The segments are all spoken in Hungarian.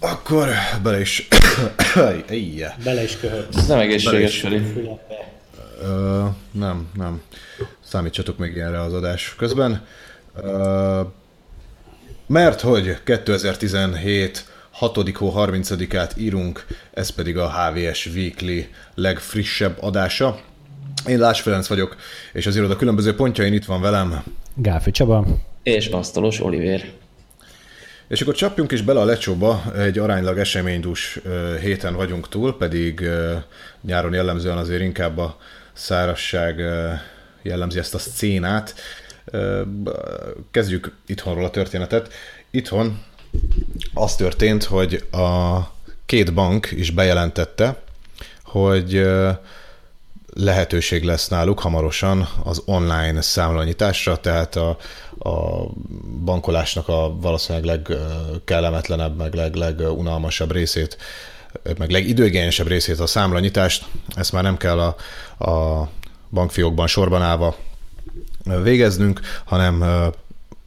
Akkor bele is... bele is köhögsz. Ez nem egészséges, Feri. Nem, nem. Számítsatok még ilyenre az adás közben. Mert hogy 2017 6. hó 30-át írunk, ez pedig a HVS Weekly legfrissebb adása. Én Lás Ferenc vagyok, és az iroda különböző pontjain itt van velem. Gáfi Csaba. És Asztalos Oliver. És akkor csapjunk is bele a lecsóba, egy aránylag eseménydús héten vagyunk túl, pedig nyáron jellemzően azért inkább a szárasság jellemzi ezt a szcénát. Kezdjük itthonról a történetet. Itthon az történt, hogy a két bank is bejelentette, hogy lehetőség lesz náluk hamarosan az online számlanyításra, tehát a, a bankolásnak a valószínűleg legkellemetlenebb, meg leg, legunalmasabb részét, meg legidőigényesebb részét a számlanyítást, ezt már nem kell a, a bankfiókban sorban állva végeznünk, hanem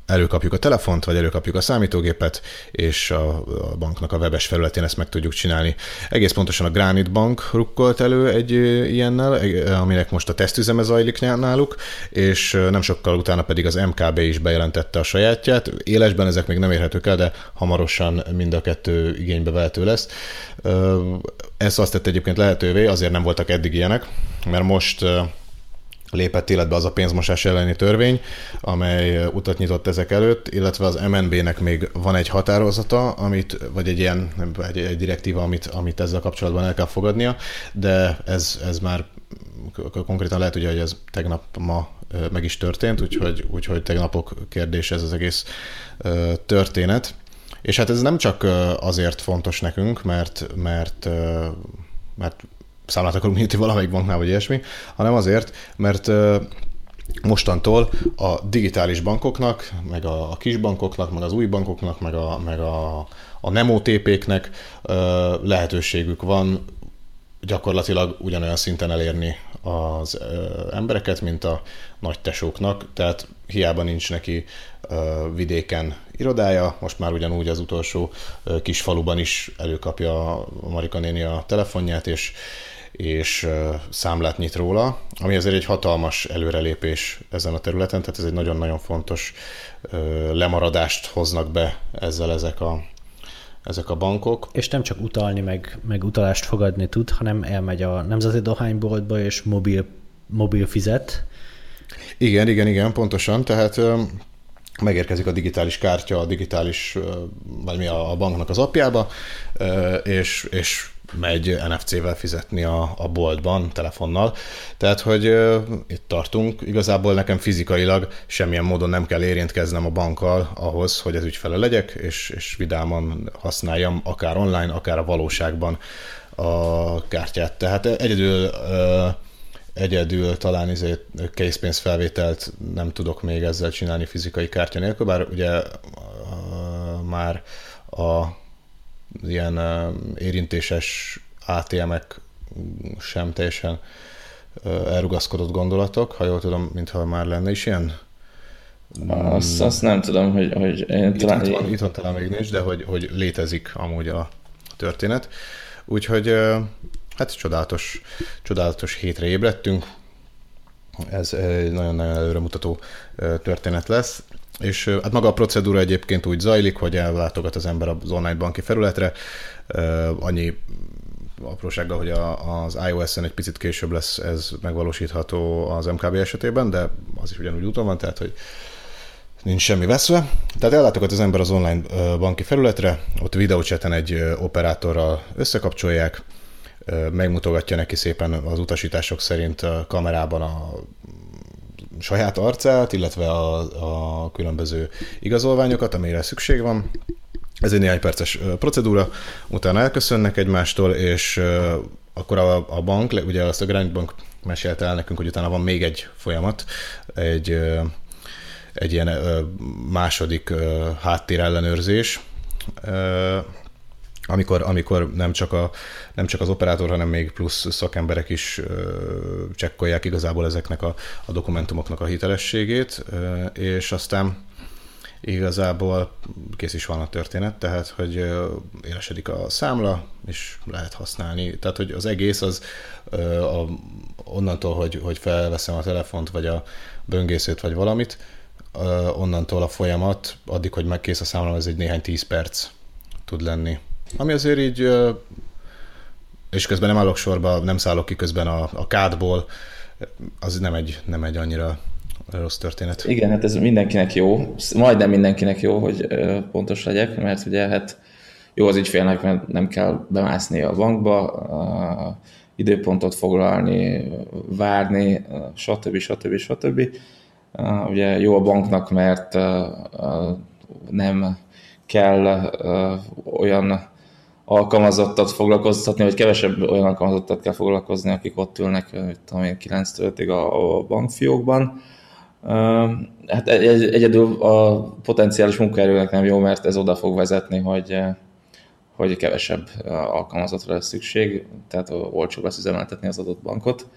előkapjuk a telefont, vagy előkapjuk a számítógépet, és a, banknak a webes felületén ezt meg tudjuk csinálni. Egész pontosan a Granite Bank rukkolt elő egy ilyennel, aminek most a tesztüzeme zajlik náluk, és nem sokkal utána pedig az MKB is bejelentette a sajátját. Élesben ezek még nem érhetők el, de hamarosan mind a kettő igénybe vehető lesz. Ez azt tette egyébként lehetővé, azért nem voltak eddig ilyenek, mert most lépett életbe az a pénzmosás elleni törvény, amely utat nyitott ezek előtt, illetve az MNB-nek még van egy határozata, amit, vagy egy ilyen egy, egy direktíva, amit, amit ezzel kapcsolatban el kell fogadnia, de ez, ez már konkrétan lehet ugye, hogy ez tegnap ma meg is történt, úgyhogy, úgyhogy tegnapok kérdés ez az egész történet. És hát ez nem csak azért fontos nekünk, mert, mert, mert számlát akarunk nyitni valamelyik banknál, vagy ilyesmi, hanem azért, mert mostantól a digitális bankoknak, meg a, a kis bankoknak, meg az új bankoknak, meg a, meg a, a Nemo TP-knek lehetőségük van gyakorlatilag ugyanolyan szinten elérni az embereket, mint a nagy tesóknak, tehát hiába nincs neki vidéken irodája, most már ugyanúgy az utolsó kis faluban is előkapja a Marika néni a telefonját, és és számlát nyit róla, ami azért egy hatalmas előrelépés ezen a területen, tehát ez egy nagyon-nagyon fontos lemaradást hoznak be ezzel ezek a, ezek a bankok. És nem csak utalni, meg, meg utalást fogadni tud, hanem elmegy a nemzeti dohányboltba, és mobil, mobil fizet. Igen, igen, igen, pontosan, tehát megérkezik a digitális kártya, a digitális, vagy mi a, banknak az apjába, és, és megy NFC-vel fizetni a, a boltban, telefonnal. Tehát, hogy uh, itt tartunk, igazából nekem fizikailag semmilyen módon nem kell érintkeznem a bankkal ahhoz, hogy ez ügyfele legyek, és, és vidáman használjam akár online, akár a valóságban a kártyát. Tehát egyedül uh, egyedül talán izé készpénzfelvételt nem tudok még ezzel csinálni fizikai kártya nélkül, bár ugye uh, már a ilyen érintéses ATM-ek sem teljesen elrugaszkodott gondolatok, ha jól tudom, mintha már lenne is ilyen. Azt, azt nem tudom, hogy, hogy én talán... Itt, van, itt van talán még nincs, de hogy, hogy létezik amúgy a történet. Úgyhogy hát csodálatos, csodálatos hétre ébredtünk. Ez egy nagyon-nagyon előremutató történet lesz. És hát maga a procedúra egyébként úgy zajlik, hogy ellátogat az ember az online banki felületre, annyi aprósággal, hogy a, az iOS-en egy picit később lesz ez megvalósítható az MKB esetében, de az is ugyanúgy úton van, tehát hogy nincs semmi veszve. Tehát ellátogat az ember az online banki felületre, ott videócseten egy operátorral összekapcsolják, megmutogatja neki szépen az utasítások szerint a kamerában a saját arcát, illetve a, a különböző igazolványokat, amire szükség van. Ez egy néhány perces procedúra, utána elköszönnek egymástól, és akkor a, a bank, ugye azt a Grand Bank mesélte el nekünk, hogy utána van még egy folyamat, egy, egy ilyen második háttérellenőrzés, amikor, amikor nem, csak a, nem csak az operátor, hanem még plusz szakemberek is ö, csekkolják igazából ezeknek a, a dokumentumoknak a hitelességét, ö, és aztán igazából kész is van a történet, tehát hogy élesedik a számla, és lehet használni. Tehát, hogy az egész az a, onnantól, hogy, hogy felveszem a telefont, vagy a böngészőt, vagy valamit, onnantól a folyamat, addig, hogy megkész a számla, ez egy néhány tíz perc tud lenni. Ami azért így, és közben nem állok sorba, nem szállok ki közben a, a kádból, az nem egy, nem egy annyira rossz történet. Igen, hát ez mindenkinek jó, majdnem mindenkinek jó, hogy pontos legyek, mert ugye hát jó az ügyfélnek, mert nem kell bemászni a bankba, időpontot foglalni, várni, stb. stb. stb. Ugye jó a banknak, mert nem kell olyan alkalmazottat foglalkoztatni, vagy kevesebb olyan alkalmazottat kell foglalkozni, akik ott ülnek, tudom én, 9 a, a bankfiókban. Hát egyedül a potenciális munkaerőnek nem jó, mert ez oda fog vezetni, hogy, hogy kevesebb alkalmazottra lesz szükség, tehát olcsóbb lesz üzemeltetni az adott bankot.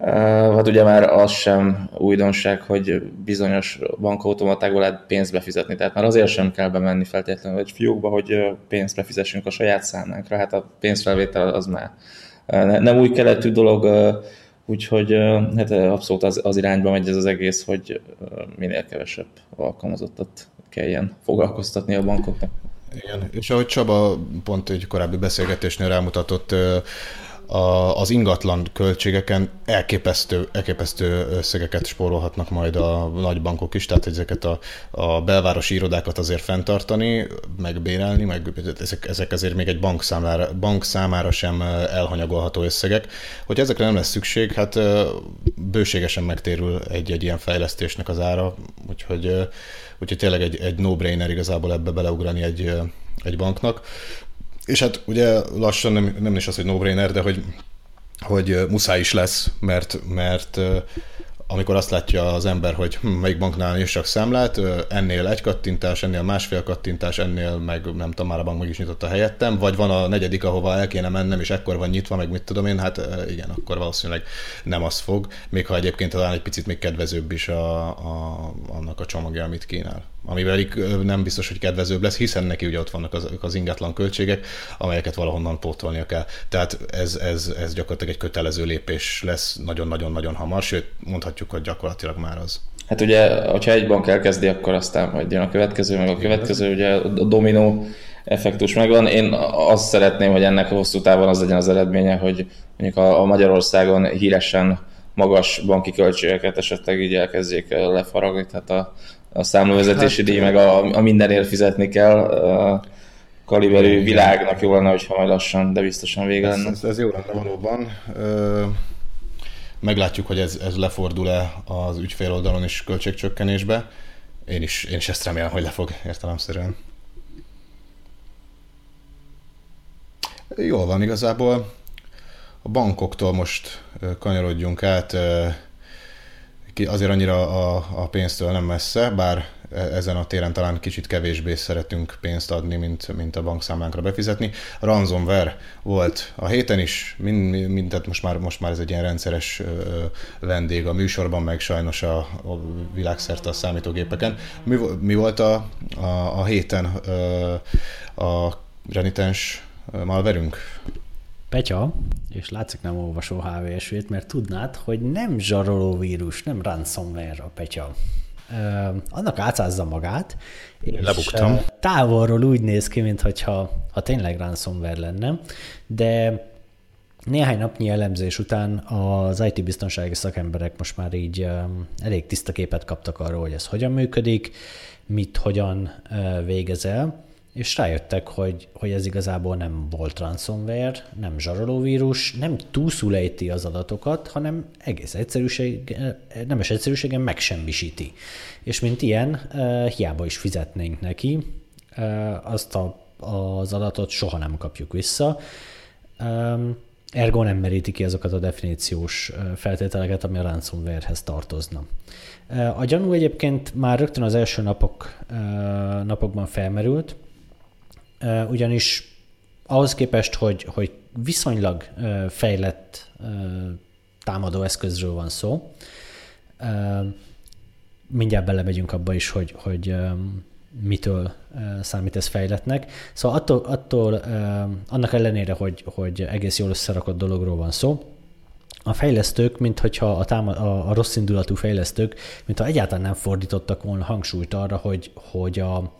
Hát ugye már az sem újdonság, hogy bizonyos bankautomatákból lehet pénzt befizetni, tehát már azért sem kell bemenni feltétlenül egy fiókba, hogy pénzt befizessünk a saját számlánkra, hát a pénzfelvétel az már nem új keletű dolog, úgyhogy hát abszolút az, az irányba megy ez az egész, hogy minél kevesebb alkalmazottat kelljen foglalkoztatni a bankoknak. Igen, és ahogy Csaba pont egy korábbi beszélgetésnél rámutatott, a, az ingatlan költségeken elképesztő, elképesztő összegeket spórolhatnak majd a nagy bankok is, tehát ezeket a, a belvárosi irodákat azért fenntartani, megbérelni, meg ezek, ezek azért még egy bank számára, bank számára sem elhanyagolható összegek. Hogy ezekre nem lesz szükség, hát bőségesen megtérül egy-egy ilyen fejlesztésnek az ára, úgyhogy, úgyhogy tényleg egy, egy no-brainer igazából ebbe beleugrani egy, egy banknak. És hát ugye lassan nem, nem is az, hogy no-brainer, de hogy, hogy muszáj is lesz, mert, mert amikor azt látja az ember, hogy hm, melyik banknál csak számlát, ennél egy kattintás, ennél másfél kattintás, ennél meg nem tudom, már a bank meg is nyitotta helyettem, vagy van a negyedik, ahova el kéne mennem, és ekkor van nyitva, meg mit tudom én, hát igen, akkor valószínűleg nem az fog, még ha egyébként talán egy picit még kedvezőbb is a, a, annak a csomagja, amit kínál. Amivel nem biztos, hogy kedvezőbb lesz, hiszen neki ugye ott vannak az, az ingatlan költségek, amelyeket valahonnan pótolnia kell. Tehát ez, ez, ez gyakorlatilag egy kötelező lépés lesz nagyon-nagyon-nagyon hamar, sőt mondhatjuk hogy gyakorlatilag már az. Hát ugye, hogyha egy bank elkezdi, akkor aztán majd jön a következő, meg a következő, ugye a dominó effektus megvan. Én azt szeretném, hogy ennek a hosszú távon az legyen az eredménye, hogy mondjuk a, Magyarországon híresen magas banki költségeket esetleg így elkezdjék lefaragni, tehát a, a számlavezetési hát, díj, meg a, a mindenért fizetni kell. A kaliberű világnak jó lenne, hogyha majd lassan, de biztosan vége lenne. Ez, ez jó lenne valóban. Meglátjuk, hogy ez, ez lefordul-e az ügyfél oldalon is költségcsökkenésbe. Én is, én is ezt remélem, hogy le fog értelemszerűen. Jól van igazából. A bankoktól most kanyarodjunk át. Azért annyira a, a pénztől nem messze, bár E, ezen a téren talán kicsit kevésbé szeretünk pénzt adni, mint, mint a bankszámlánkra befizetni. Ransomware volt a héten is, mind, mind, tehát most már, most már ez egy ilyen rendszeres vendég a műsorban, meg sajnos a, a világszerte a számítógépeken. Mi, mi volt a, a, a héten a renitens malverünk? Petya, és látszik nem olvasó HVSV-t, mert tudnád, hogy nem zsaroló vírus, nem ransomware a Petya annak átszázza magát, és Lebuktam. távolról úgy néz ki, mintha ha tényleg ransomware lenne, de néhány napnyi elemzés után az IT biztonsági szakemberek most már így elég tiszta képet kaptak arról, hogy ez hogyan működik, mit hogyan végezel, és rájöttek, hogy, hogy ez igazából nem volt ransomware, nem zsarolóvírus, nem túlszul ejti az adatokat, hanem egész egyszerűség, nemes egyszerűségen megsemmisíti. És mint ilyen, eh, hiába is fizetnénk neki, eh, azt a, az adatot soha nem kapjuk vissza. Ergo nem meríti ki azokat a definíciós eh, feltételeket, ami a ransomware-hez tartozna. A gyanú egyébként már rögtön az első napok, napokban felmerült, ugyanis ahhoz képest, hogy, hogy viszonylag fejlett támadó eszközről van szó, mindjárt belemegyünk abba is, hogy, hogy mitől számít ez fejletnek. Szóval attól, attól annak ellenére, hogy, hogy egész jól összerakott dologról van szó, a fejlesztők, mint hogyha a, táma, a, a rossz indulatú fejlesztők, mintha egyáltalán nem fordítottak volna hangsúlyt arra, hogy, hogy a,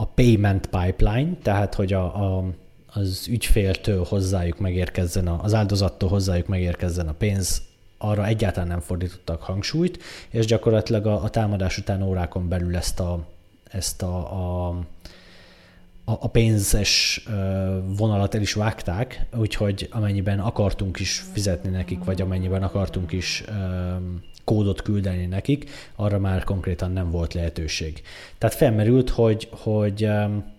a payment pipeline, tehát hogy a, a, az ügyféltől hozzájuk megérkezzen, a, az áldozattól hozzájuk megérkezzen a pénz, arra egyáltalán nem fordítottak hangsúlyt, és gyakorlatilag a, a támadás után órákon belül ezt a, ezt a, a a pénzes vonalat el is vágták, úgyhogy amennyiben akartunk is fizetni nekik, vagy amennyiben akartunk is kódot küldeni nekik, arra már konkrétan nem volt lehetőség. Tehát felmerült, hogy, hogy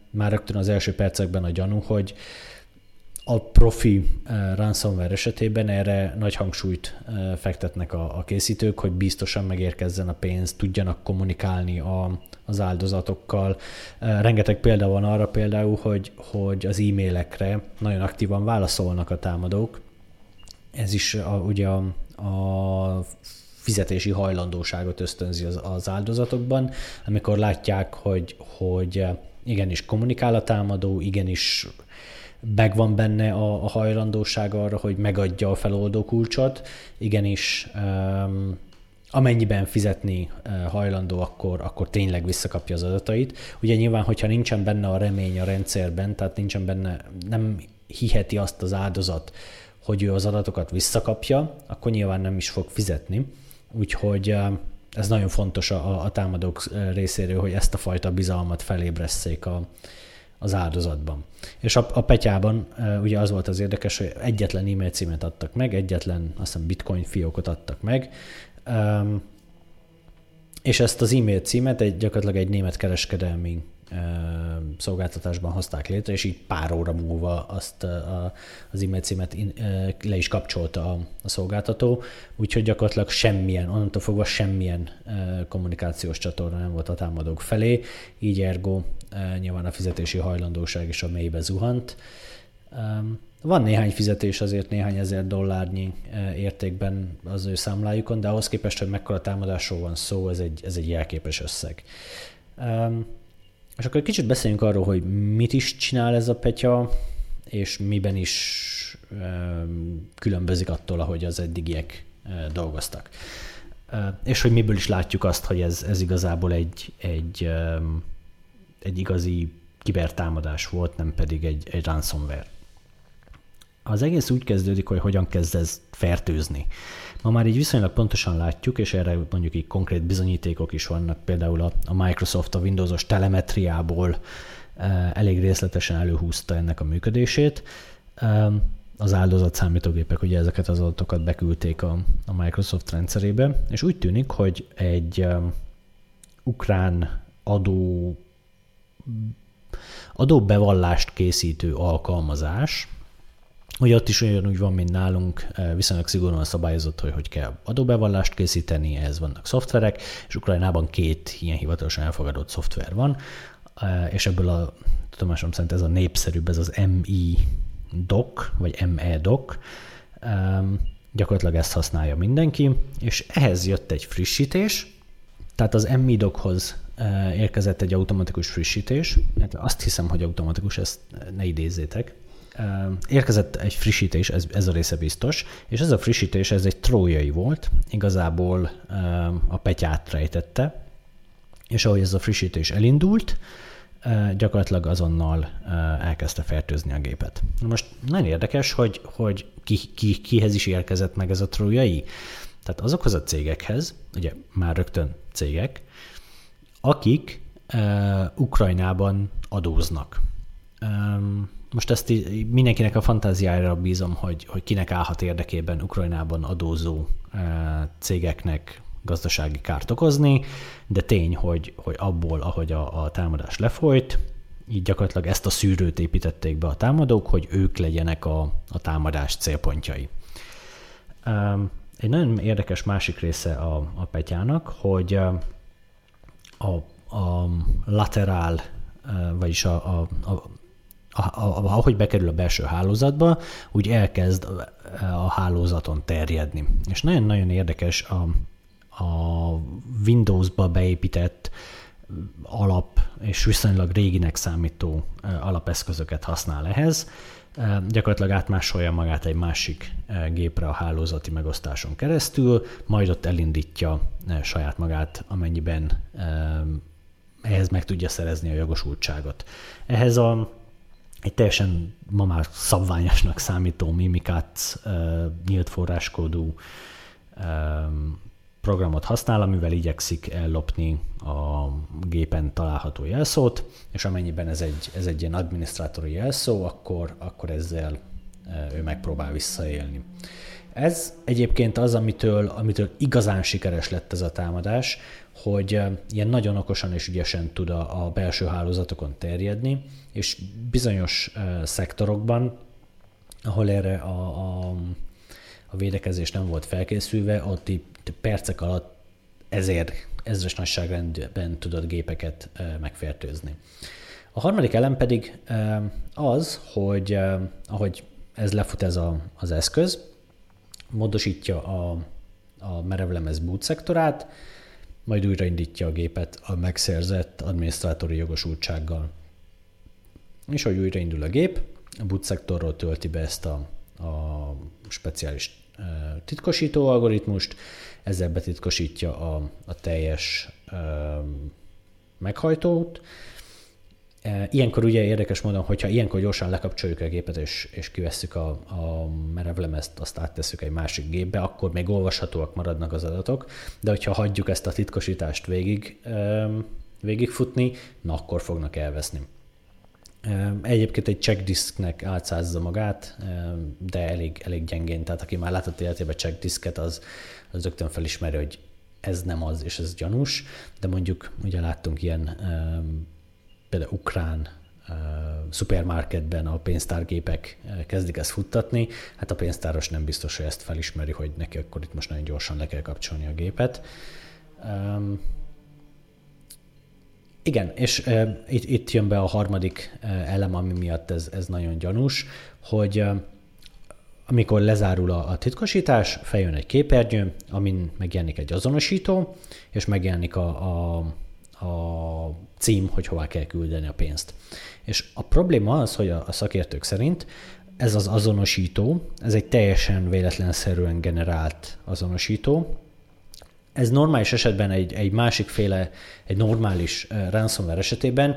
már rögtön az első percekben a gyanú, hogy a profi ransomware esetében erre nagy hangsúlyt fektetnek a, a készítők, hogy biztosan megérkezzen a pénz, tudjanak kommunikálni a, az áldozatokkal. Rengeteg példa van arra például, hogy, hogy az e-mailekre nagyon aktívan válaszolnak a támadók. Ez is a, ugye a, a fizetési hajlandóságot ösztönzi az, az áldozatokban, amikor látják, hogy, hogy igenis kommunikál a támadó, igenis megvan benne a, a hajlandóság arra, hogy megadja a feloldó kulcsot, igenis um, amennyiben fizetni hajlandó, akkor, akkor tényleg visszakapja az adatait. Ugye nyilván, hogyha nincsen benne a remény a rendszerben, tehát nincsen benne, nem hiheti azt az áldozat, hogy ő az adatokat visszakapja, akkor nyilván nem is fog fizetni. Úgyhogy ez nagyon fontos a, a támadók részéről, hogy ezt a fajta bizalmat felébresszék a, az áldozatban. És a, a Petyában ugye az volt az érdekes, hogy egyetlen e-mail címet adtak meg, egyetlen azt hiszem bitcoin fiókot adtak meg, és ezt az e-mail címet egy, gyakorlatilag egy német kereskedelmi szolgáltatásban hozták létre, és így pár óra múlva azt a, az e-mail címet in, le is kapcsolta a, a szolgáltató, úgyhogy gyakorlatilag semmilyen, onnantól fogva semmilyen kommunikációs csatorna nem volt a támadók felé, így ergo nyilván a fizetési hajlandóság is a mélybe zuhant. Van néhány fizetés azért néhány ezer dollárnyi értékben az ő számlájukon, de ahhoz képest, hogy mekkora támadásról van szó, ez egy, ez egy jelképes összeg. És akkor kicsit beszéljünk arról, hogy mit is csinál ez a petya, és miben is különbözik attól, ahogy az eddigiek dolgoztak. És hogy miből is látjuk azt, hogy ez, ez igazából egy, egy, egy igazi kibertámadás volt, nem pedig egy, egy ransomware. Az egész úgy kezdődik, hogy hogyan kezd ez fertőzni. Ma már így viszonylag pontosan látjuk, és erre mondjuk így konkrét bizonyítékok is vannak, például a, Microsoft a Windowsos telemetriából e, elég részletesen előhúzta ennek a működését. E, az áldozat számítógépek ugye ezeket az adatokat beküldték a, a Microsoft rendszerébe, és úgy tűnik, hogy egy e, ukrán adó adóbevallást készítő alkalmazás, Ugye ott is olyan úgy van, mint nálunk, eh, viszonylag szigorúan szabályozott, hogy hogy kell adóbevallást készíteni, ehhez vannak szoftverek, és Ukrajnában két ilyen hivatalosan elfogadott szoftver van, eh, és ebből a tudomásom szerint ez a népszerűbb, ez az MI doc, vagy ME doc, gyakorlatilag ezt használja mindenki, és ehhez jött egy frissítés, tehát az MI dochoz érkezett egy automatikus frissítés, hát azt hiszem, hogy automatikus, ezt ne idézzétek, érkezett egy frissítés, ez, ez a része biztos, és ez a frissítés, ez egy trójai volt, igazából a petyát rejtette, és ahogy ez a frissítés elindult, gyakorlatilag azonnal elkezdte fertőzni a gépet. Most nagyon érdekes, hogy, hogy ki, ki, kihez is érkezett meg ez a trójai. Tehát azokhoz a cégekhez, ugye már rögtön cégek, akik uh, Ukrajnában adóznak. Um, most ezt mindenkinek a fantáziájára bízom, hogy, hogy kinek állhat érdekében Ukrajnában adózó e, cégeknek gazdasági kárt okozni, de tény, hogy, hogy abból, ahogy a, a támadás lefolyt, így gyakorlatilag ezt a szűrőt építették be a támadók, hogy ők legyenek a, a támadás célpontjai. Egy nagyon érdekes másik része a, a petyának, hogy a, a laterál, vagyis a, a, a ahogy bekerül a belső hálózatba, úgy elkezd a hálózaton terjedni. És nagyon-nagyon érdekes a, a Windows-ba beépített alap és viszonylag réginek számító alapeszközöket használ ehhez. Gyakorlatilag átmásolja magát egy másik gépre a hálózati megosztáson keresztül, majd ott elindítja saját magát, amennyiben ehhez meg tudja szerezni a jogosultságot. Ehhez a egy teljesen ma már szabványosnak számító Mimikatz nyílt forráskódú programot használ, amivel igyekszik ellopni a gépen található jelszót, és amennyiben ez egy, ez egy ilyen adminisztrátori jelszó, akkor, akkor ezzel ő megpróbál visszaélni. Ez egyébként az, amitől, amitől igazán sikeres lett ez a támadás, hogy ilyen nagyon okosan és ügyesen tud a, a belső hálózatokon terjedni, és bizonyos szektorokban, ahol erre a, a, a védekezés nem volt felkészülve, ott percek alatt ezért ezres nagyságrendben tudod gépeket megfertőzni. A harmadik elem pedig az, hogy ahogy ez lefut ez a, az eszköz, módosítja a, a merevlemez boot szektorát, majd újraindítja a gépet a megszerzett adminisztrátori jogosultsággal. És ahogy újraindul a gép, a boot szektorról tölti be ezt a, a speciális titkosító algoritmust, ezzel betitkosítja a, a teljes meghajtót. Ilyenkor ugye érdekes módon, hogyha ilyenkor gyorsan lekapcsoljuk a gépet és, és kivesszük a, a merevlemezt, azt áttesszük egy másik gépbe, akkor még olvashatóak maradnak az adatok, de hogyha hagyjuk ezt a titkosítást végig, végigfutni, na akkor fognak elveszni. Egyébként egy checkdisknek átszázza magát, de elég, elég gyengén, tehát aki már látott életében checkdisket, az, az rögtön felismeri, hogy ez nem az, és ez gyanús, de mondjuk ugye láttunk ilyen például ukrán szupermarketben a pénztárgépek kezdik ezt futtatni, hát a pénztáros nem biztos, hogy ezt felismeri, hogy neki akkor itt most nagyon gyorsan le kell kapcsolni a gépet. Igen, és e, itt, itt jön be a harmadik elem, ami miatt ez, ez nagyon gyanús, hogy e, amikor lezárul a, a titkosítás, feljön egy képernyő, amin megjelenik egy azonosító, és megjelenik a, a, a cím, hogy hová kell küldeni a pénzt. És a probléma az, hogy a, szakértők szerint ez az azonosító, ez egy teljesen véletlenszerűen generált azonosító, ez normális esetben egy, egy másikféle, egy normális ransomware esetében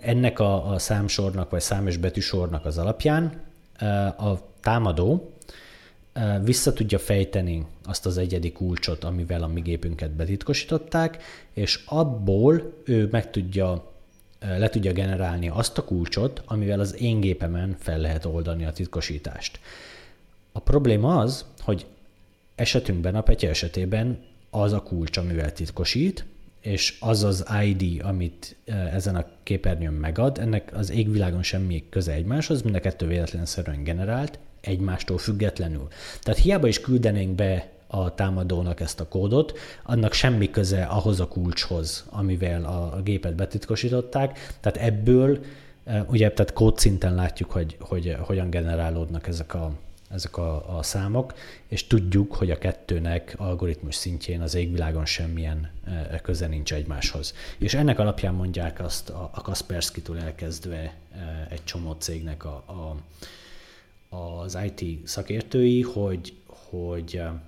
ennek a, a számsornak vagy szám és betűsornak az alapján a támadó vissza tudja fejteni azt az egyedi kulcsot, amivel a mi gépünket betitkosították, és abból ő meg tudja, le tudja generálni azt a kulcsot, amivel az én gépemen fel lehet oldani a titkosítást. A probléma az, hogy esetünkben, a Petya esetében az a kulcs, amivel titkosít, és az az ID, amit ezen a képernyőn megad, ennek az égvilágon semmi köze egymáshoz, mind a kettő véletlenszerűen generált, egymástól függetlenül. Tehát hiába is küldenénk be a támadónak ezt a kódot, annak semmi köze ahhoz a kulcshoz, amivel a, a gépet betitkosították. Tehát ebből, ugye, tehát kódszinten látjuk, hogy, hogy hogyan generálódnak ezek a, ezek a, a számok, és tudjuk, hogy a kettőnek algoritmus szintjén az égvilágon semmilyen e, köze nincs egymáshoz. És ennek alapján mondják azt a, a Kaspersky-tól elkezdve e, egy csomó cégnek a, a, az IT szakértői, hogy, hogy e,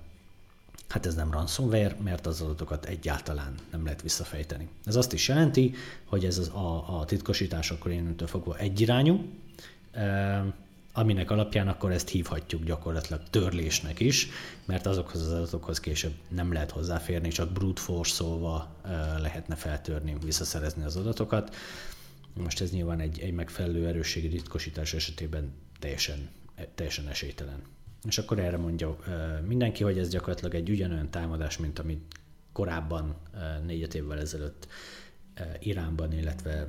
hát ez nem ransomware, mert az adatokat egyáltalán nem lehet visszafejteni. Ez azt is jelenti, hogy ez az, a, a titkosítás akkor innentől fogva egyirányú, aminek alapján akkor ezt hívhatjuk gyakorlatilag törlésnek is, mert azokhoz az adatokhoz később nem lehet hozzáférni, csak brute force szóval lehetne feltörni, visszaszerezni az adatokat. Most ez nyilván egy, egy megfelelő erősségi titkosítás esetében teljesen, teljesen esélytelen. És akkor erre mondja mindenki, hogy ez gyakorlatilag egy ugyanolyan támadás, mint amit korábban négy évvel ezelőtt Iránban, illetve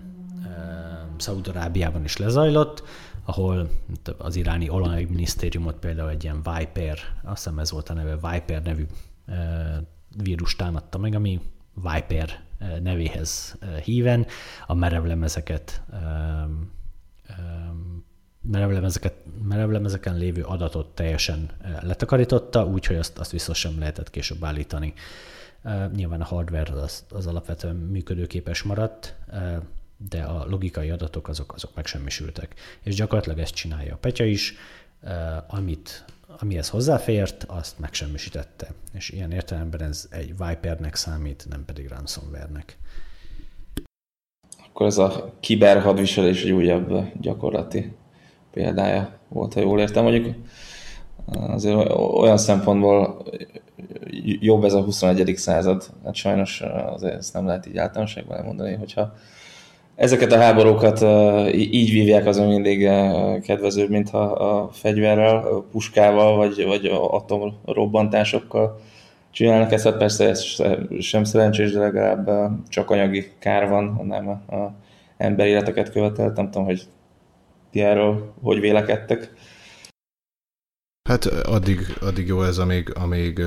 Szaudarábiában is lezajlott, ahol az iráni olajminisztériumot például egy ilyen Viper, azt hiszem ez volt a neve, Viper nevű vírus támadta meg, ami Viper nevéhez híven a merevlemezeket merevlemezeket, merevlemezeken lévő adatot teljesen letakarította, úgyhogy azt, azt vissza sem lehetett később állítani. Nyilván a hardware az, az alapvetően működőképes maradt, de a logikai adatok azok, azok megsemmisültek. És gyakorlatilag ezt csinálja a Petya is, amit, amihez hozzáfért, azt megsemmisítette. És ilyen értelemben ez egy Vipernek számít, nem pedig ransomware-nek. Akkor ez a kiberhadviselés egy újabb gyakorlati példája volt, ha jól értem. Mondjuk azért olyan szempontból jobb ez a 21. század, hát sajnos azért ezt nem lehet így általánosságban mondani, hogyha ezeket a háborúkat így vívják, azon mindig kedvezőbb, mintha a fegyverrel, puskával, vagy, vagy atomrobbantásokkal csinálnak ezt, hát persze ez sem szerencsés, de legalább csak anyagi kár van, nem a emberi életeket követelt. Nem tudom, hogy ti erről hogy vélekedtek. Hát addig, addig jó ez, amíg, amíg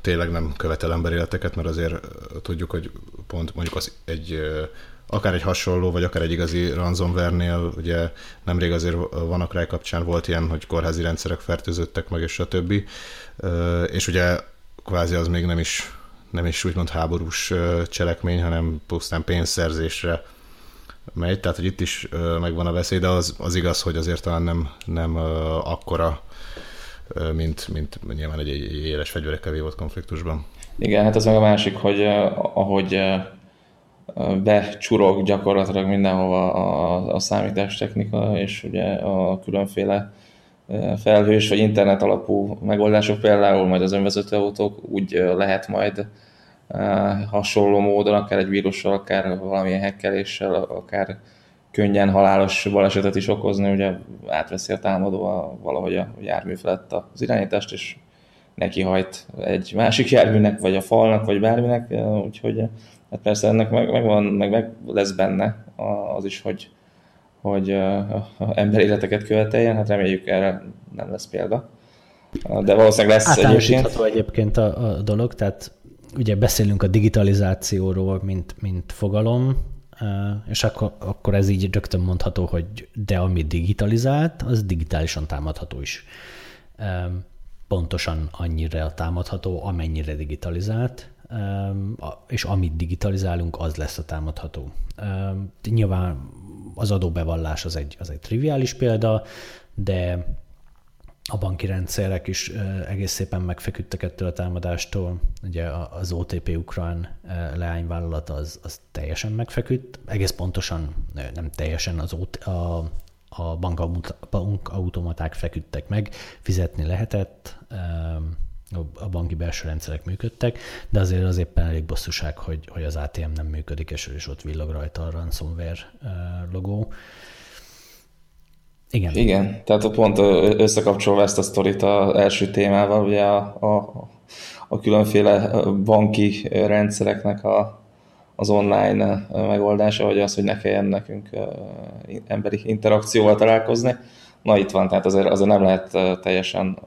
tényleg nem követel emberéleteket, mert azért tudjuk, hogy pont mondjuk az egy akár egy hasonló, vagy akár egy igazi ransomware-nél, ugye nemrég azért vannak rá kapcsán volt ilyen, hogy kórházi rendszerek fertőzöttek meg, és stb. Uh, és ugye kvázi az még nem is, nem is úgymond háborús cselekmény, hanem pusztán pénzszerzésre megy, tehát hogy itt is megvan a veszély, de az, az igaz, hogy azért talán nem, nem akkora mint, mint nyilván egy, egy éles fegyverekkel vívott konfliktusban. Igen, hát az meg a másik, hogy ahogy becsurog gyakorlatilag mindenhova a, a számítástechnika, és ugye a különféle felhős vagy internet alapú megoldások, például majd az önvezető autók úgy lehet majd hasonló módon, akár egy vírussal, akár valamilyen hekkeléssel, akár könnyen halálos balesetet is okozni, ugye átveszi a támadó a, valahogy a jármű felett az irányítást, és neki hajt egy másik járműnek, vagy a falnak, vagy bárminek, úgyhogy hát persze ennek meg, meg, van, meg, meg lesz benne az is, hogy, hogy ember életeket követeljen, hát reméljük erre nem lesz példa. De valószínűleg lesz egyébként. egyébként a, a dolog, tehát ugye beszélünk a digitalizációról, mint, mint fogalom, és akkor, akkor ez így rögtön mondható, hogy de ami digitalizált, az digitálisan támadható is. Pontosan annyira támadható, amennyire digitalizált, és amit digitalizálunk, az lesz a támadható. Nyilván az adóbevallás az egy, az egy triviális példa, de a banki rendszerek is egész szépen megfeküdtek ettől a támadástól. Ugye az OTP ukrán leányvállalat az, az teljesen megfeküdt, egész pontosan nem teljesen az OT, a, a bankautomaták feküdtek meg, fizetni lehetett, a banki belső rendszerek működtek, de azért az éppen elég bosszúság, hogy, hogy az ATM nem működik, és, és ott villog rajta a ransomware logó. Igen. Igen, tehát pont összekapcsolva ezt a sztorit az első témával, ugye a, a, a különféle banki rendszereknek a, az online megoldása, vagy az, hogy ne kelljen nekünk emberi interakcióval találkozni. Na itt van, tehát azért, azért nem lehet teljesen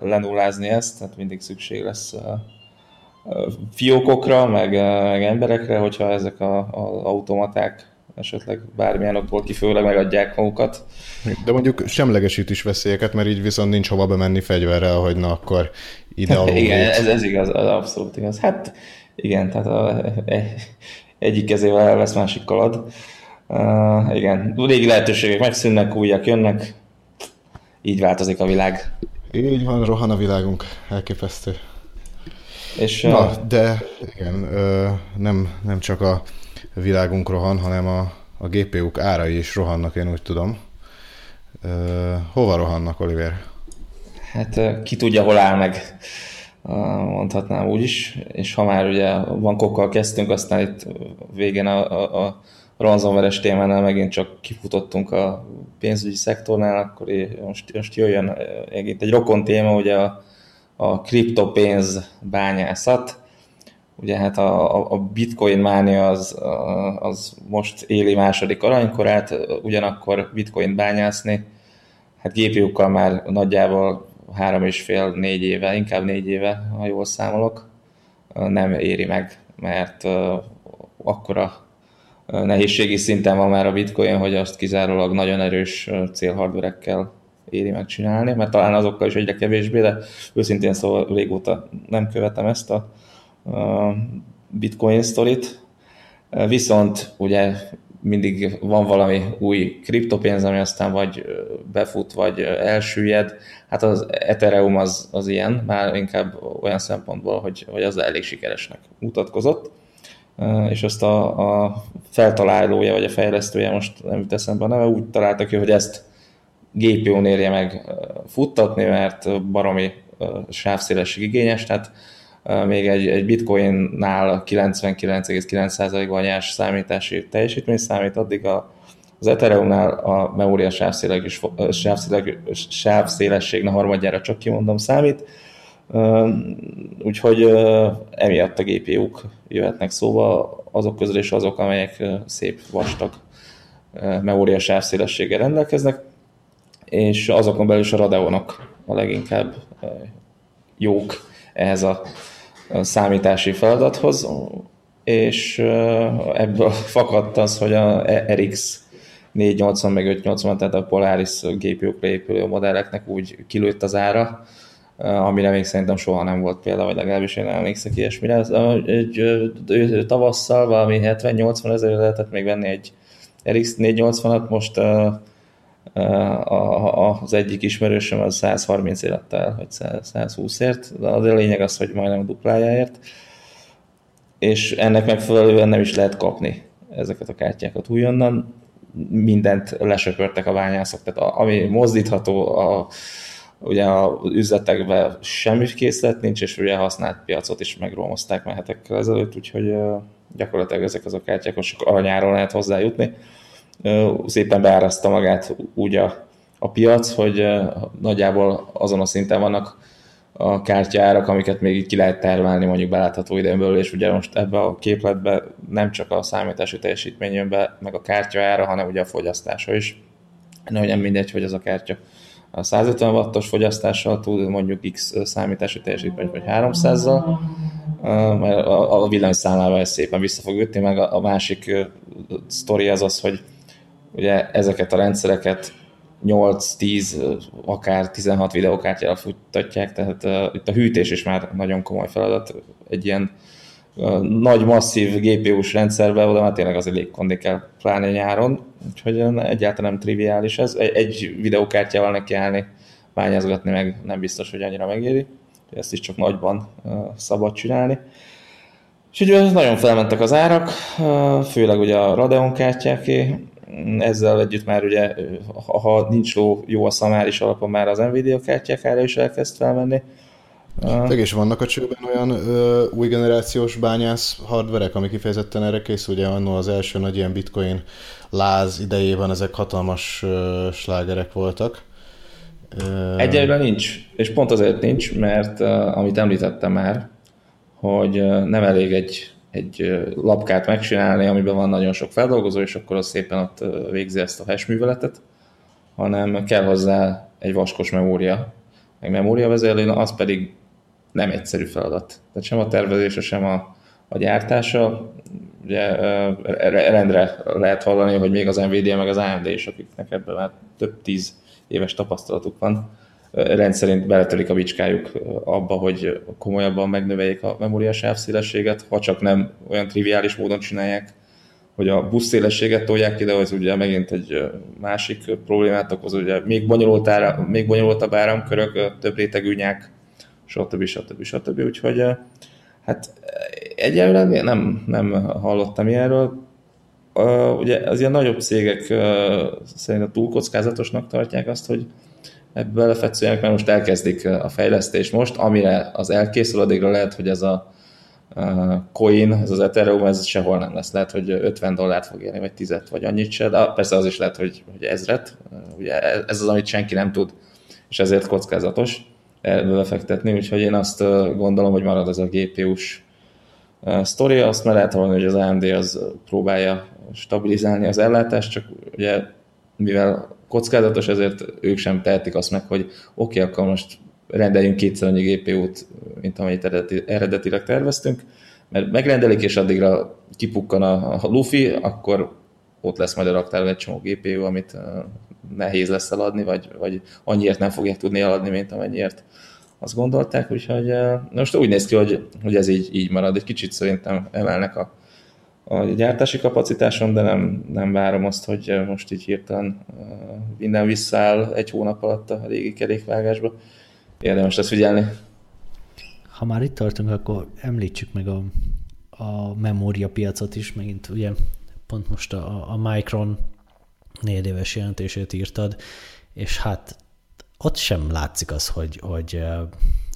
lenullázni ezt, tehát mindig szükség lesz fiókokra, meg, meg emberekre, hogyha ezek az automaták esetleg bármilyen okból kifőleg megadják magukat. De mondjuk semlegesít is veszélyeket, mert így viszont nincs hova bemenni fegyverrel, hogy na akkor ide hát, Igen, ez, ez igaz, az abszolút igaz. Hát igen, tehát a, egyik kezével elvesz, másik kalad. Uh, igen, régi lehetőségek megszűnnek, újak jönnek, így változik a világ. Így van, rohan a világunk, elképesztő. És, Na, de igen, nem, nem csak a világunk rohan, hanem a, a GPU-k árai is rohannak, én úgy tudom. hova rohannak, Oliver? Hát ki tudja, hol áll meg, mondhatnám úgy is, és ha már ugye bankokkal kezdtünk, aztán itt végén a, a, a ransomware témánál megint csak kifutottunk a pénzügyi szektornál, akkor most, most jöjjön megint egy rokon téma, ugye a, a kriptopénz bányászat, Ugye hát a, a bitcoin mánia az, az most éli második aranykorát, ugyanakkor bitcoin bányászni, hát GPU-kkal már nagyjából három és fél, négy éve, inkább négy éve, ha jól számolok, nem éri meg, mert akkora nehézségi szinten van már a bitcoin, hogy azt kizárólag nagyon erős célhardverekkel éri megcsinálni, mert talán azokkal is egyre kevésbé, de őszintén szóval régóta nem követem ezt a bitcoin sztorit, viszont ugye mindig van valami új kriptopénz, ami aztán vagy befut, vagy elsüllyed. Hát az Ethereum az, az ilyen, már inkább olyan szempontból, hogy, hogy az elég sikeresnek mutatkozott. És azt a, a feltalálója, vagy a fejlesztője, most nem jut eszembe a neve, úgy találta ki, hogy ezt GPU-n érje meg futtatni, mert baromi sávszélesség igényes, tehát még egy, egy bitcoinnál 99,9%-ban nyers számítási teljesítmény számít, addig a, az Ethereumnál a memória sávszélesség a harmadjára csak kimondom számít, úgyhogy emiatt a GPU-k jöhetnek szóba, azok közül is azok, amelyek szép vastag memória sávszélességgel rendelkeznek, és azokon belül is a Radeonok a leginkább jók ehhez a számítási feladathoz, és ebből fakadt az, hogy a RX 480 meg 580, tehát a Polaris GPU-kra épülő modelleknek úgy kilőtt az ára, amire még szerintem soha nem volt példa, vagy legalábbis én emlékszek ilyesmire. Egy, tavasszal valami 70-80 ezer lehetett még venni egy RX 480-at, most az egyik ismerősöm az 130 élet el, vagy 120-ért, de a lényeg az, hogy majdnem duplájáért, és ennek megfelelően nem is lehet kapni ezeket a kártyákat újonnan, mindent lesöpörtek a bányászok, tehát ami mozdítható, a, ugye a üzletekben semmi készlet nincs, és ugye használt piacot is megromozták mehetekkel ezelőtt, úgyhogy gyakorlatilag ezek az a kártyák, csak aranyáról lehet hozzájutni szépen beáraszta magát úgy a, a piac, hogy nagyjából azon a szinten vannak a kártyárak, amiket még így ki lehet termelni mondjuk belátható időnből, és ugye most ebbe a képletbe nem csak a számítási teljesítmény jön be, meg a kártya ára, hanem ugye a fogyasztása is. Nem mindegy, hogy az a kártya a 150 wattos fogyasztással tud mondjuk X számítási teljesítmény, vagy 300-zal, mert a villanyszámlával ez szépen vissza fog ütni, meg a másik sztori az az, hogy ugye ezeket a rendszereket 8-10, akár 16 videókártyával futtatják, tehát uh, itt a hűtés is már nagyon komoly feladat. Egy ilyen uh, nagy, masszív GPU-s rendszerben oda már tényleg azért légkondi kell, pláne nyáron, úgyhogy egyáltalán nem triviális ez. Egy, egy videókártyával neki állni, bányázgatni meg nem biztos, hogy annyira megéri. Ezt is csak nagyban uh, szabad csinálni. És ugye nagyon felmentek az árak, főleg ugye a Radeon kártyáké, ezzel együtt már ugye, ha nincs jó, jó a szamáris alapon, már az Nvidia kártyákára is elkezd felmenni. Meg is vannak a csőben olyan ö, új generációs bányász hardverek, ami kifejezetten erre készül, ugye annó az első nagy ilyen bitcoin láz idejében ezek hatalmas ö, slágerek voltak. Egyelőre nincs, és pont azért nincs, mert uh, amit említettem már, hogy uh, nem elég egy egy lapkát megcsinálni, amiben van nagyon sok feldolgozó, és akkor az szépen ott végzi ezt a hash hanem kell hozzá egy vaskos memória, meg memória vezérlő, az pedig nem egyszerű feladat. Tehát sem a tervezése, sem a, a gyártása. Ugye rendre lehet hallani, hogy még az Nvidia, meg az AMD is, akiknek ebben már több tíz éves tapasztalatuk van, rendszerint beletelik a bicskájuk abba, hogy komolyabban megnöveljék a memória sávszélességet, ha csak nem olyan triviális módon csinálják, hogy a buszszélességet tolják ide, az ugye megint egy másik problémát okoz, ugye még, bonyolult ára, még bonyolultabb áramkörök, több rétegű nyák, stb. stb. stb. Úgyhogy hát egyelőre nem, nem hallottam ilyenről. Ugye az ilyen nagyobb cégek szerint túl kockázatosnak tartják azt, hogy ebbe belefetszüljenek, mert most elkezdik a fejlesztést most, amire az elkészül, addigra lehet, hogy ez a coin, ez az Ethereum, ez sehol nem lesz. Lehet, hogy 50 dollárt fog érni, vagy 10 vagy annyit se, de persze az is lehet, hogy, hogy ezret. Ugye ez az, amit senki nem tud, és ezért kockázatos befektetni, úgyhogy én azt gondolom, hogy marad ez a GPU-s sztori, azt már lehet hogy az AMD az próbálja stabilizálni az ellátást, csak ugye mivel kockázatos, ezért ők sem tehetik azt meg, hogy oké, okay, akkor most rendeljünk kétszer annyi GPU-t, mint amit eredeti, eredetileg terveztünk, mert megrendelik, és addigra kipukkan a, a lufi, akkor ott lesz majd a raktárban egy csomó GPU, amit nehéz lesz eladni, vagy, vagy annyiért nem fogják tudni eladni, mint amennyiért azt gondolták, úgyhogy most úgy néz ki, hogy, hogy ez így, így marad. Egy kicsit szerintem emelnek a, a gyártási kapacitáson, de nem, nem várom azt, hogy most így hirtelen minden visszaáll egy hónap alatt a régi kerékvágásba. Érdemes lesz figyelni. Ha már itt tartunk, akkor említsük meg a, a memória piacot is, megint ugye pont most a, a Micron négy éves jelentését írtad, és hát ott sem látszik az, hogy, hogy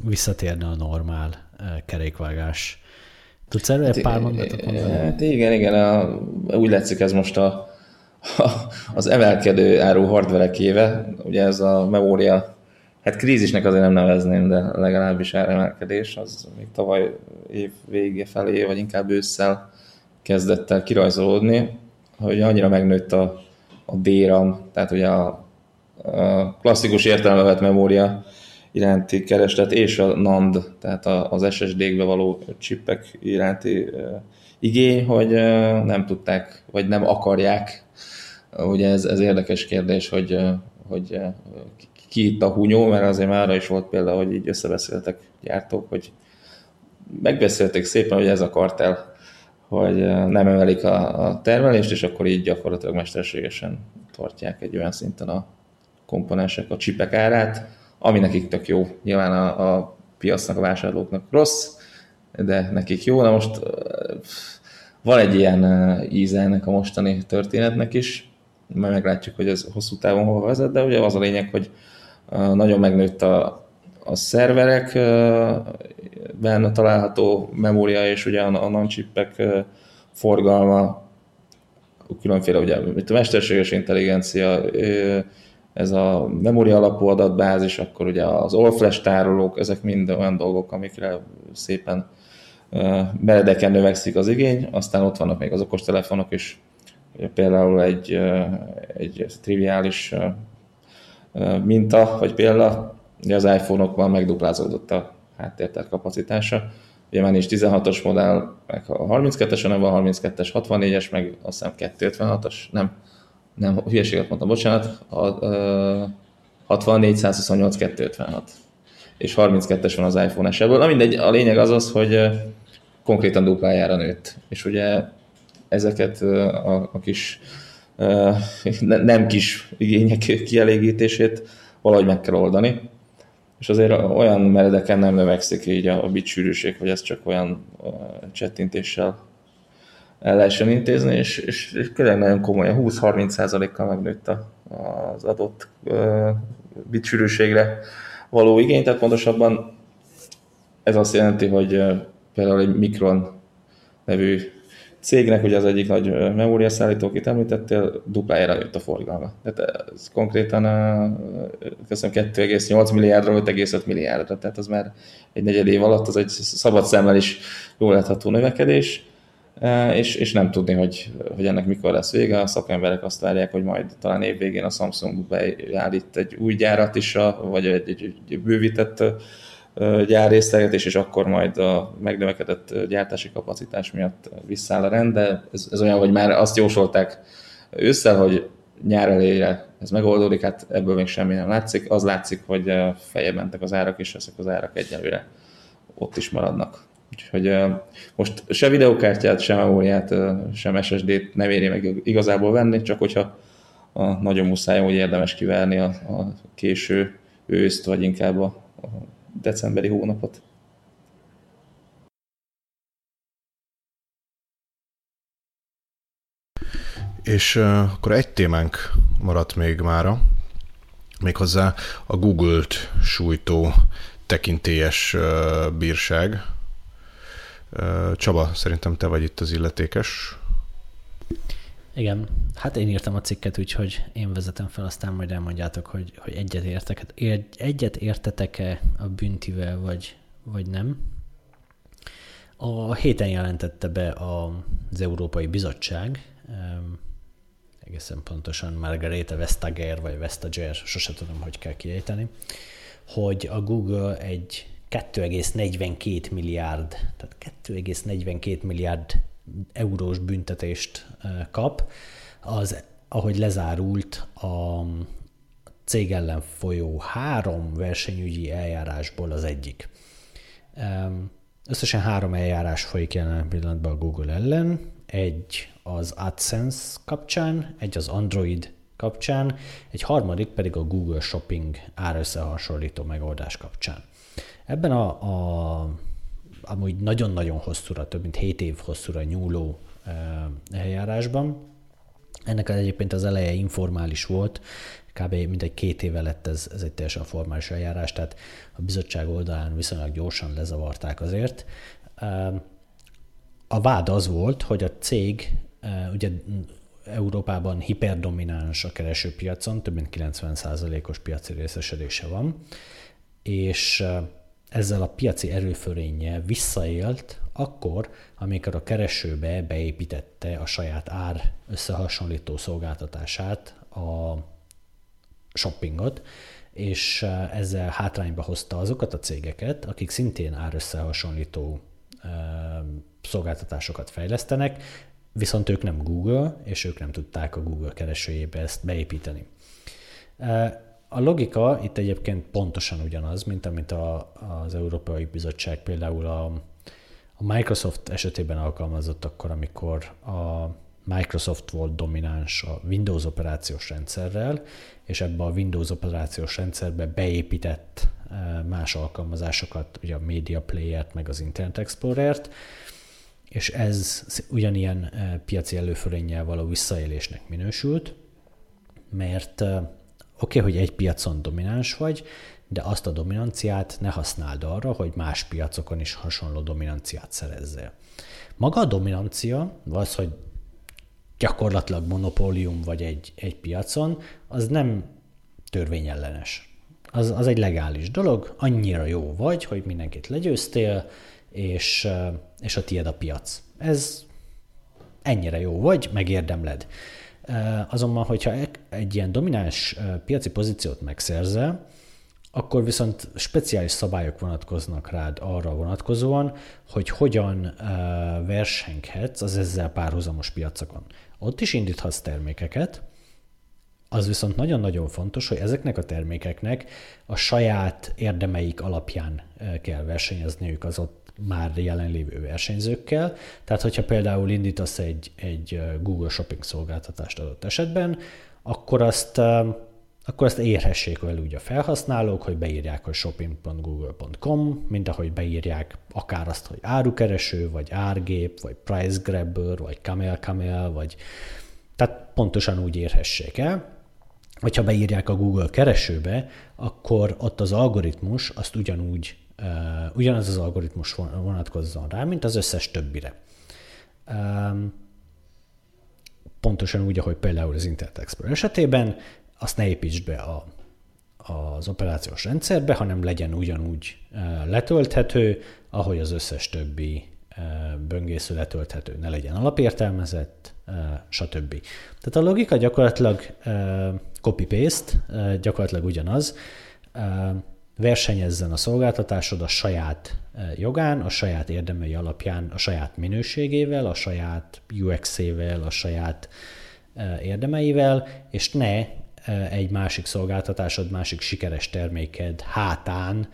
visszatérne a normál kerékvágás. Tudsz erről egy pár mondatot mondani? Hát igen, igen, a, úgy látszik ez most a, a, az emelkedő áru hardverek éve, ugye ez a memória, hát krízisnek azért nem nevezném, de legalábbis áremelkedés, az még tavaly év vége felé, vagy inkább ősszel kezdett el kirajzolódni, hogy annyira megnőtt a, a DRAM, tehát ugye a, a klasszikus értelembe vett memória iránti kereslet, és a NAND, tehát az SSD-kbe való csippek iránti igény, hogy nem tudták, vagy nem akarják. Ugye ez, ez érdekes kérdés, hogy, hogy ki itt a hunyó, mert azért már arra is volt példa, hogy így összebeszéltek gyártók, hogy megbeszélték szépen, hogy ez a kartel, hogy nem emelik a, a termelést, és akkor így gyakorlatilag mesterségesen tartják egy olyan szinten a komponensek, a csipek árát, ami nekik tök jó. Nyilván a, a piacnak, a vásárlóknak rossz, de nekik jó. Na most van egy ilyen íze ennek a mostani történetnek is, majd meglátjuk, hogy ez hosszú távon hova vezet, de ugye az a lényeg, hogy nagyon megnőtt a, a szerverekben található memória és ugye a, a non-chipek forgalma, különféle ugye, mint a mesterséges intelligencia, ez a memória alapú adatbázis, akkor ugye az all-flash tárolók, ezek mind olyan dolgok, amikre szépen meredeken növekszik az igény, aztán ott vannak még az okostelefonok is, például egy, egy triviális minta, vagy példa, ugye az iPhone-okban megduplázódott a háttértár kapacitása, ugye már nincs 16-os modell, meg a 32-es, hanem a 32-es, 64-es, meg azt hiszem 256-os, nem, nem, hülyeséget mondtam, bocsánat, a, a 64, 128, 256 és 32-es van az iPhone esetből. Na mindegy, a lényeg az az, hogy konkrétan duplájára nőtt. És ugye ezeket a, a kis nem kis igények kielégítését valahogy meg kell oldani. És azért olyan meredeken nem növekszik így a, a bit sűrűség, hogy ez csak olyan csettintéssel el lehessen intézni, és, és, és tényleg nagyon komolyan, 20-30%-kal megnőtt az adott bit sűrűségre való igény, tehát pontosabban ez azt jelenti, hogy például egy Micron nevű cégnek, ugye az egyik nagy memóriaszállító, akit említettél, duplájára jött a forgalma. Tehát ez konkrétan köszönöm 2,8 milliárdra, 5,5 milliárdra, tehát az már egy negyed év alatt, az egy szabad szemmel is jól látható növekedés, és, és nem tudni, hogy, hogy ennek mikor lesz vége. A szakemberek azt várják, hogy majd talán évvégén a Samsung beállít egy új gyárat is, vagy egy, egy, egy bővített gyárrészlegetés, és akkor majd a megnövekedett gyártási kapacitás miatt visszáll a rend, de ez, ez olyan, hogy már azt jósolták ősszel, hogy nyár elére ez megoldódik, hát ebből még semmi nem látszik. Az látszik, hogy feljebb mentek az árak, és ezek az árak egyelőre ott is maradnak. Úgyhogy most se videokártyát, sem memóriát, sem SSD-t nem éri meg igazából venni, csak hogyha a nagyon muszáj, hogy érdemes kivárni a, a késő őszt, vagy inkább a, a decemberi hónapot. És uh, akkor egy témánk maradt még mára, méghozzá a Google-t sújtó tekintélyes uh, bírság. Csaba, szerintem te vagy itt az illetékes. Igen, hát én írtam a cikket, úgyhogy én vezetem fel, aztán majd elmondjátok, hogy, hogy egyet, értek, egyet értetek-e a büntivel, vagy, vagy nem. A héten jelentette be az Európai Bizottság, egészen pontosan Margareta Vestager, vagy Vestager, sose tudom, hogy kell kiejteni, hogy a Google egy 2,42 milliárd, tehát 2,42 milliárd eurós büntetést kap, az, ahogy lezárult a cég ellen folyó három versenyügyi eljárásból az egyik. Összesen három eljárás folyik jelen pillanatban a Google ellen, egy az AdSense kapcsán, egy az Android kapcsán, egy harmadik pedig a Google Shopping árösszehasonlító megoldás kapcsán. Ebben a, a amúgy nagyon-nagyon hosszúra, több mint 7 év hosszúra nyúló eljárásban. Ennek egyébként az eleje informális volt, kb. mindegy két éve lett ez, ez egy teljesen formális eljárás, tehát a bizottság oldalán viszonylag gyorsan lezavarták azért. A vád az volt, hogy a cég ugye Európában hiperdomináns a keresőpiacon, több mint 90%-os piaci részesedése van, és ezzel a piaci erőfölénnyel visszaélt akkor, amikor a keresőbe beépítette a saját ár összehasonlító szolgáltatását, a shoppingot, és ezzel hátrányba hozta azokat a cégeket, akik szintén árösszehasonlító szolgáltatásokat fejlesztenek, viszont ők nem Google, és ők nem tudták a Google keresőjébe ezt beépíteni. A logika itt egyébként pontosan ugyanaz, mint amit a, az Európai Bizottság például a, a Microsoft esetében alkalmazott akkor, amikor a Microsoft volt domináns a Windows operációs rendszerrel, és ebbe a Windows operációs rendszerbe beépített más alkalmazásokat, ugye a Media Player-t, meg az Internet Explorer-t, és ez ugyanilyen piaci előfölénnyel való visszaélésnek minősült, mert oké, okay, hogy egy piacon domináns vagy, de azt a dominanciát ne használd arra, hogy más piacokon is hasonló dominanciát szerezzél. Maga a dominancia, az, hogy gyakorlatilag monopólium vagy egy, egy piacon, az nem törvényellenes. Az, az egy legális dolog, annyira jó vagy, hogy mindenkit legyőztél, és, és a tied a piac. Ez ennyire jó vagy, megérdemled. Azonban, hogyha egy ilyen domináns piaci pozíciót megszerzel, akkor viszont speciális szabályok vonatkoznak rád arra vonatkozóan, hogy hogyan versenghetsz az ezzel párhuzamos piacokon. Ott is indíthatsz termékeket, az viszont nagyon-nagyon fontos, hogy ezeknek a termékeknek a saját érdemeik alapján kell versenyezniük az ott már jelenlévő versenyzőkkel. Tehát, hogyha például indítasz egy, egy Google Shopping szolgáltatást adott esetben, akkor azt, akkor azt érhessék el úgy a felhasználók, hogy beírják, hogy shopping.google.com, mint ahogy beírják akár azt, hogy árukereső, vagy árgép, vagy price grabber, vagy camel camel, vagy tehát pontosan úgy érhessék el. Hogyha beírják a Google keresőbe, akkor ott az algoritmus azt ugyanúgy ugyanaz az algoritmus vonatkozzon rá, mint az összes többire. Pontosan úgy, ahogy például az Internet Explorer esetében, azt ne építsd be a, az operációs rendszerbe, hanem legyen ugyanúgy letölthető, ahogy az összes többi böngésző letölthető, ne legyen alapértelmezett, stb. Tehát a logika gyakorlatilag copy-paste, gyakorlatilag ugyanaz, versenyezzen a szolgáltatásod a saját eh, jogán, a saját érdemei alapján, a saját minőségével, a saját UX-ével, a saját eh, érdemeivel, és ne egy másik szolgáltatásod, másik sikeres terméked hátán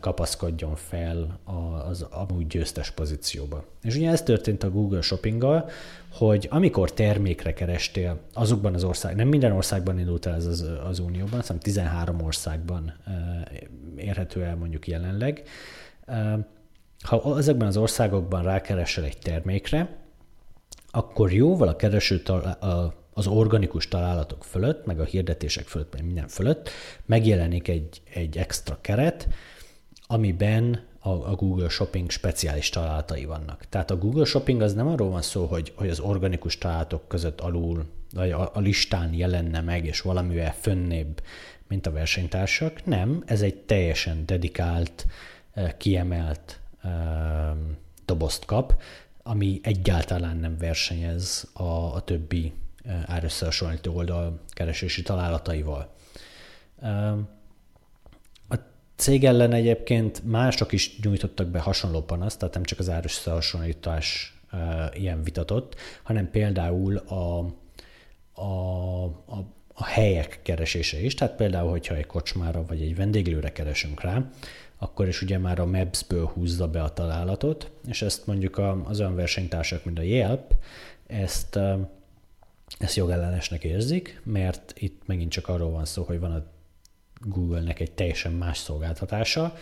kapaszkodjon fel az amúgy győztes pozícióba. És ugye ez történt a Google Shoppinggal, hogy amikor termékre kerestél azokban az ország, nem minden országban indult el ez az, az Unióban, hanem 13 országban érhető el mondjuk jelenleg. Ha ezekben az országokban rákeresel egy termékre, akkor jóval a kereső az organikus találatok fölött, meg a hirdetések fölött, meg minden fölött megjelenik egy, egy extra keret, amiben a, a Google Shopping speciális találatai vannak. Tehát a Google Shopping az nem arról van szó, hogy, hogy az organikus találatok között alul, vagy a, a listán jelenne meg, és valamivel fönnébb, mint a versenytársak. Nem, ez egy teljesen dedikált, eh, kiemelt um, dobozt kap, ami egyáltalán nem versenyez a, a többi eh, árösszehasonlító oldal keresési találataival. Um, cég ellen egyébként mások is nyújtottak be hasonló panaszt, tehát nem csak az árus összehasonlítás ilyen vitatott, hanem például a, a, a, a helyek keresése is, tehát például, hogyha egy kocsmára vagy egy vendéglőre keresünk rá, akkor is ugye már a Maps-ből húzza be a találatot, és ezt mondjuk az olyan versenytársak, mint a Yelp, ezt, ezt jogellenesnek érzik, mert itt megint csak arról van szó, hogy van a Google-nek egy teljesen más szolgáltatása,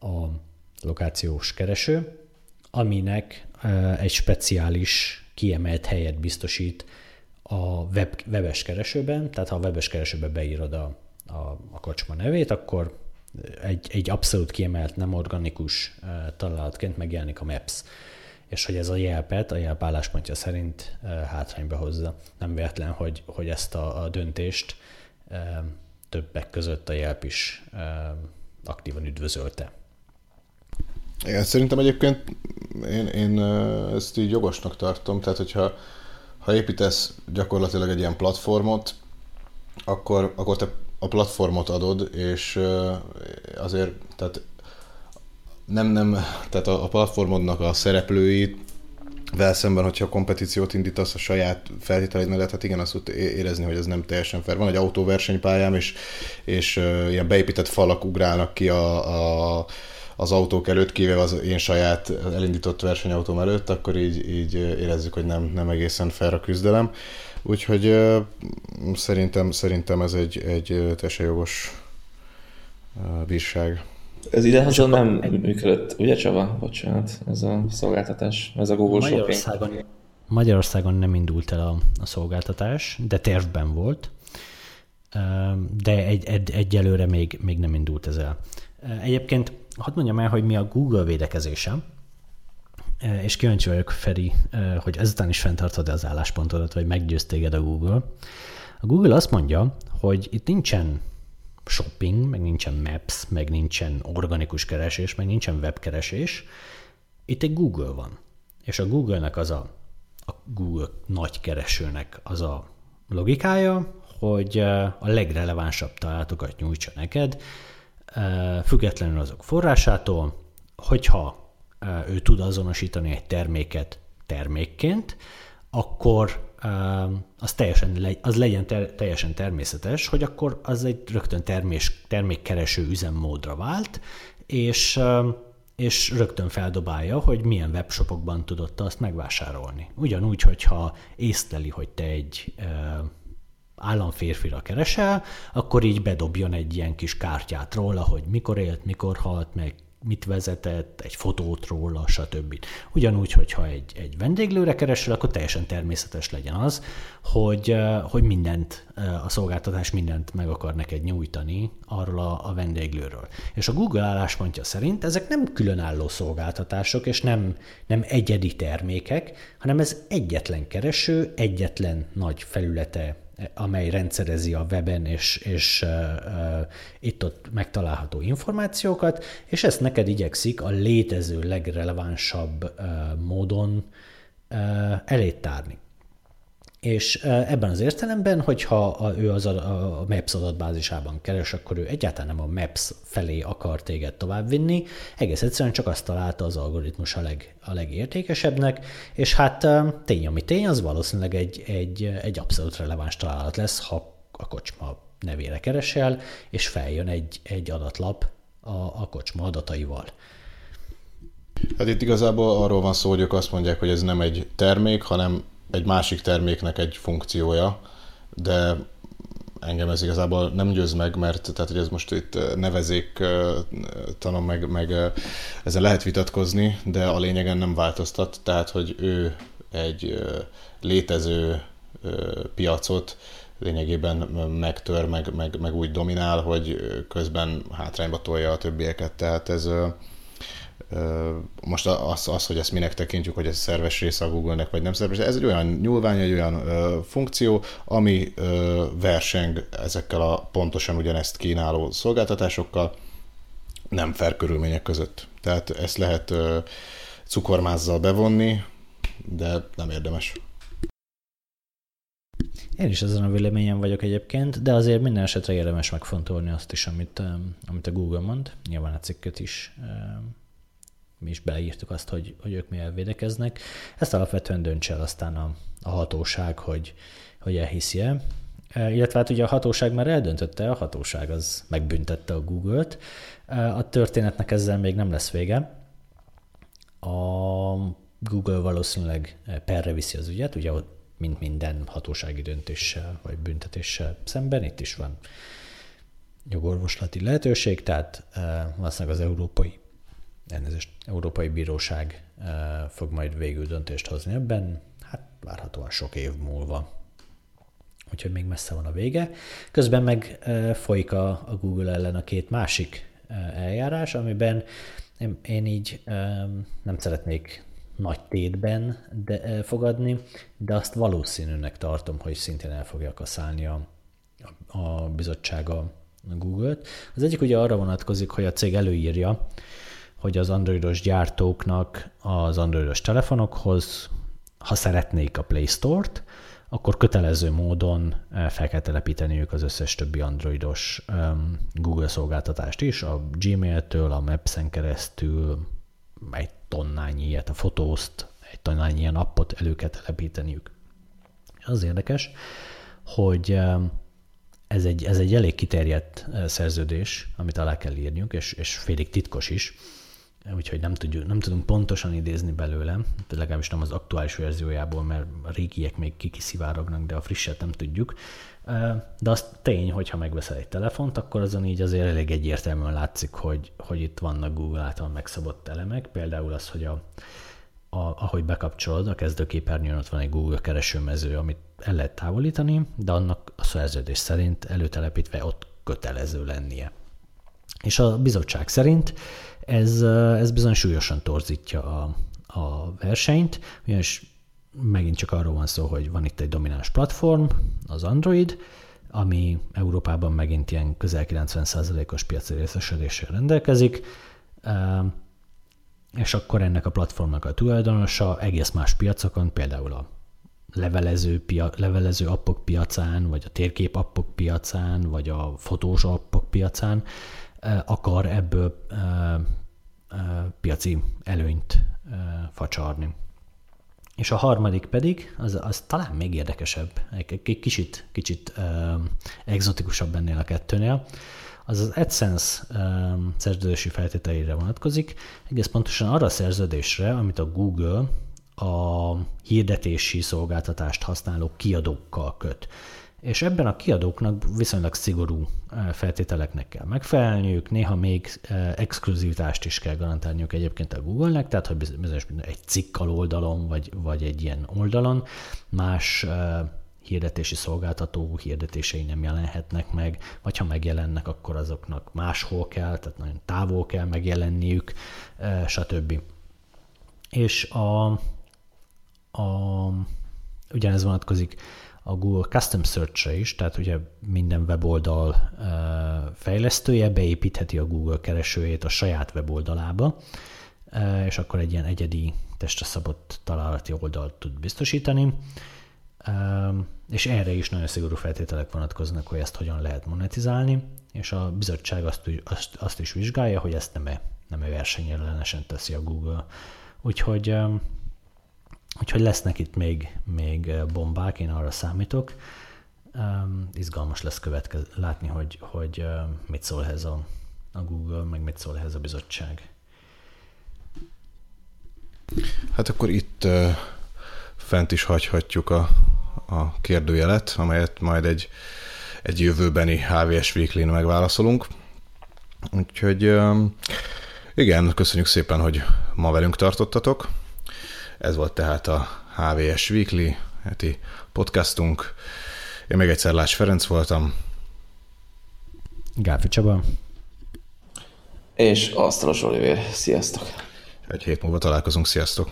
a lokációs kereső, aminek egy speciális kiemelt helyet biztosít a web, webes keresőben, tehát ha a webes keresőbe beírod a, a, a kocsma nevét, akkor egy, egy abszolút kiemelt, nem organikus találatként megjelenik a Maps. És hogy ez a jelpet, a jelp álláspontja szerint hátrányba hozza. Nem véletlen, hogy, hogy ezt a, a döntést többek között a jelp is aktívan üdvözölte. Igen, szerintem egyébként én, én ezt így jogosnak tartom, tehát hogyha ha építesz gyakorlatilag egy ilyen platformot, akkor, akkor te a platformot adod, és azért tehát nem, nem, tehát a, a platformodnak a szereplői vel szemben, hogyha kompetíciót indítasz a saját feltételeid mellett, hát igen, azt tud érezni, hogy ez nem teljesen fair. Van egy autóversenypályám, és, és uh, ilyen beépített falak ugrálnak ki a, a az autók előtt, kivéve az én saját elindított versenyautóm előtt, akkor így, így érezzük, hogy nem, nem egészen fair a küzdelem. Úgyhogy uh, szerintem, szerintem ez egy, egy teljesen jogos uh, bírság. Ez idehaza nem működött, ugye Csaba? Bocsánat, ez a szolgáltatás, ez a Google Magyarországon, Shopping. Magyarországon nem indult el a, a szolgáltatás, de tervben volt, de egy, egy, egyelőre még, még nem indult ez el. Egyébként hadd mondjam el, hogy mi a Google védekezése, és kíváncsi vagyok, Feri, hogy ezután is fenntartod az álláspontodat, vagy meggyőz téged a Google. A Google azt mondja, hogy itt nincsen shopping, meg nincsen maps, meg nincsen organikus keresés, meg nincsen webkeresés. Itt egy Google van. És a Google-nek az a, a Google nagy keresőnek az a logikája, hogy a legrelevánsabb találatokat nyújtsa neked, függetlenül azok forrásától, hogyha ő tud azonosítani egy terméket termékként, akkor az, teljesen, az legyen ter, teljesen természetes, hogy akkor az egy rögtön termés, termékkereső üzemmódra vált, és, és rögtön feldobálja, hogy milyen webshopokban tudod te azt megvásárolni. Ugyanúgy, hogyha észleli, hogy te egy államférfira keresel, akkor így bedobjon egy ilyen kis kártyát róla, hogy mikor élt, mikor halt meg, mit vezetett, egy fotót róla, stb. Ugyanúgy, hogyha egy, egy vendéglőre keresel, akkor teljesen természetes legyen az, hogy, hogy mindent, a szolgáltatás mindent meg akar neked nyújtani arról a, a vendéglőről. És a Google álláspontja szerint ezek nem különálló szolgáltatások, és nem, nem egyedi termékek, hanem ez egyetlen kereső, egyetlen nagy felülete amely rendszerezi a weben és, és itt-ott megtalálható információkat, és ezt neked igyekszik a létező legrelevánsabb módon uh, elétárni. És ebben az értelemben, hogyha ő az a, Maps adatbázisában keres, akkor ő egyáltalán nem a Maps felé akar téged továbbvinni, egész egyszerűen csak azt találta az algoritmus a, leg, a legértékesebbnek, és hát tény, ami tény, az valószínűleg egy, egy, egy abszolút releváns találat lesz, ha a kocsma nevére keresel, és feljön egy, egy adatlap a, a kocsma adataival. Hát itt igazából arról van szó, hogy ők azt mondják, hogy ez nem egy termék, hanem egy másik terméknek egy funkciója, de engem ez igazából nem győz meg, mert tehát, hogy ez most itt nevezék tanom meg, meg ezen lehet vitatkozni, de a lényegen nem változtat, tehát, hogy ő egy létező piacot lényegében megtör, meg, meg, meg úgy dominál, hogy közben hátrányba tolja a többieket, tehát ez most az, az, hogy ezt minek tekintjük, hogy ez szerves része a Google-nek, vagy nem szerves, ez egy olyan nyúlvány, egy olyan ö, funkció, ami ö, verseng ezekkel a pontosan ugyanezt kínáló szolgáltatásokkal, nem fair körülmények között. Tehát ezt lehet ö, cukormázzal bevonni, de nem érdemes. Én is ezen a véleményen vagyok egyébként, de azért minden esetre érdemes megfontolni azt is, amit, amit a Google mond. Nyilván a cikket is mi is beleírtuk azt, hogy, hogy ők mivel védekeznek. Ezt alapvetően döntse el aztán a, a hatóság, hogy, hogy elhiszi -e. illetve hát ugye a hatóság már eldöntötte, a hatóság az megbüntette a Google-t. A történetnek ezzel még nem lesz vége. A Google valószínűleg perre viszi az ügyet, ugye mint minden hatósági döntéssel vagy büntetéssel szemben, itt is van jogorvoslati lehetőség, tehát valószínűleg az európai, elnézést, európai bíróság fog majd végül döntést hozni ebben, hát várhatóan sok év múlva. Úgyhogy még messze van a vége. Közben meg folyik a, Google ellen a két másik eljárás, amiben én így nem szeretnék nagy tétben de, fogadni, de azt valószínűnek tartom, hogy szintén el fogja kaszálni a, a bizottsága Google-t. Az egyik ugye arra vonatkozik, hogy a cég előírja, hogy az androidos gyártóknak az androidos telefonokhoz, ha szeretnék a Play Store-t, akkor kötelező módon fel kell telepíteniük az összes többi androidos Google szolgáltatást is, a Gmail-től, a Maps-en keresztül egy tonnányi ilyet, a fotózt, egy tonnányi ilyen appot elő kell telepíteniük. Az érdekes, hogy ez egy, ez egy elég kiterjedt szerződés, amit alá kell írniuk, és, és félig titkos is, úgyhogy nem, tudjuk, nem tudunk pontosan idézni belőle, legalábbis nem az aktuális verziójából, mert a régiek még kikiszivárognak, de a frisset nem tudjuk. De az tény, hogy ha megveszel egy telefont, akkor azon így azért elég egyértelműen látszik, hogy, hogy itt vannak Google által megszabott elemek, például az, hogy a, a, ahogy bekapcsolod, a kezdőképernyőn ott van egy Google keresőmező, amit el lehet távolítani, de annak a szerződés szerint előtelepítve ott kötelező lennie. És a bizottság szerint ez, ez bizony súlyosan torzítja a, a versenyt, ugyanis megint csak arról van szó, hogy van itt egy domináns platform, az Android, ami Európában megint ilyen közel 90%-os piaci részesedéssel rendelkezik, és akkor ennek a platformnak a tulajdonosa egész más piacokon, például a levelező, pia, levelező appok piacán, vagy a térkép appok piacán, vagy a fotós appok piacán akar ebből piaci előnyt facsarni. És a harmadik pedig, az, az talán még érdekesebb, egy, kicsit, kicsit exotikusabb ennél a kettőnél, az az AdSense szerződési feltételeire vonatkozik, egész pontosan arra a szerződésre, amit a Google a hirdetési szolgáltatást használó kiadókkal köt és ebben a kiadóknak viszonylag szigorú feltételeknek kell megfelelniük, néha még exkluzivitást is kell garantálniuk egyébként a Google-nek, tehát hogy bizonyos egy cikk oldalon, vagy, vagy egy ilyen oldalon más hirdetési szolgáltató hirdetései nem jelenhetnek meg, vagy ha megjelennek, akkor azoknak máshol kell, tehát nagyon távol kell megjelenniük, stb. És a, a ugyanez vonatkozik a Google Custom Search-re is, tehát ugye minden weboldal fejlesztője beépítheti a Google keresőjét a saját weboldalába, és akkor egy ilyen egyedi testre szabott találati oldalt tud biztosítani, és erre is nagyon szigorú feltételek vonatkoznak, hogy ezt hogyan lehet monetizálni, és a bizottság azt, azt, azt is vizsgálja, hogy ezt nem -e, nem versenyellenesen teszi a Google. Úgyhogy Úgyhogy lesznek itt még, még bombák, én arra számítok. Um, izgalmas lesz következ, látni, hogy, hogy uh, mit szól ehhez a, a Google, meg mit szól ehhez a bizottság. Hát akkor itt uh, fent is hagyhatjuk a, a kérdőjelet, amelyet majd egy, egy jövőbeni HVS weekly megválaszolunk. Úgyhogy um, igen, köszönjük szépen, hogy ma velünk tartottatok. Ez volt tehát a HVS Weekly heti podcastunk. Én még egyszer Lász Ferenc voltam. Gáfi Csaba. És Asztalos Oliver. Sziasztok! Egy hét múlva találkozunk. Sziasztok!